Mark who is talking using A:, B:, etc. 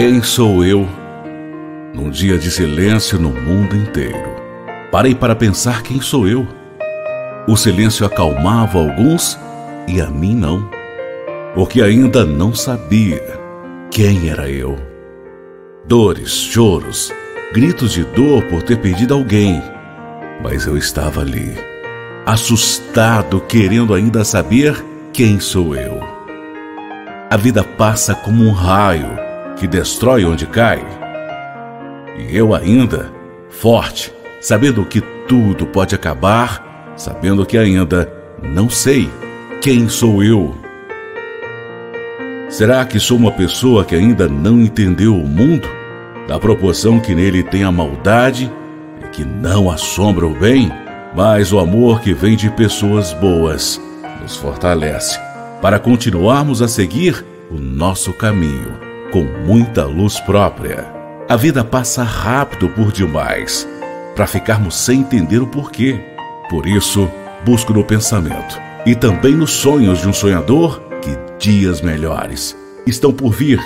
A: Quem sou eu? Num dia de silêncio no mundo inteiro, parei para pensar quem sou eu. O silêncio acalmava alguns e a mim não, porque ainda não sabia quem era eu. Dores, choros, gritos de dor por ter perdido alguém, mas eu estava ali, assustado, querendo ainda saber quem sou eu. A vida passa como um raio que destrói onde cai. E eu ainda, forte, sabendo que tudo pode acabar, sabendo que ainda não sei quem sou eu. Será que sou uma pessoa que ainda não entendeu o mundo? Da proporção que nele tem a maldade e que não assombra o bem, mas o amor que vem de pessoas boas nos fortalece para continuarmos a seguir o nosso caminho com muita luz própria. A vida passa rápido por demais para ficarmos sem entender o porquê. Por isso, busco no pensamento e também nos sonhos de um sonhador que dias melhores estão por vir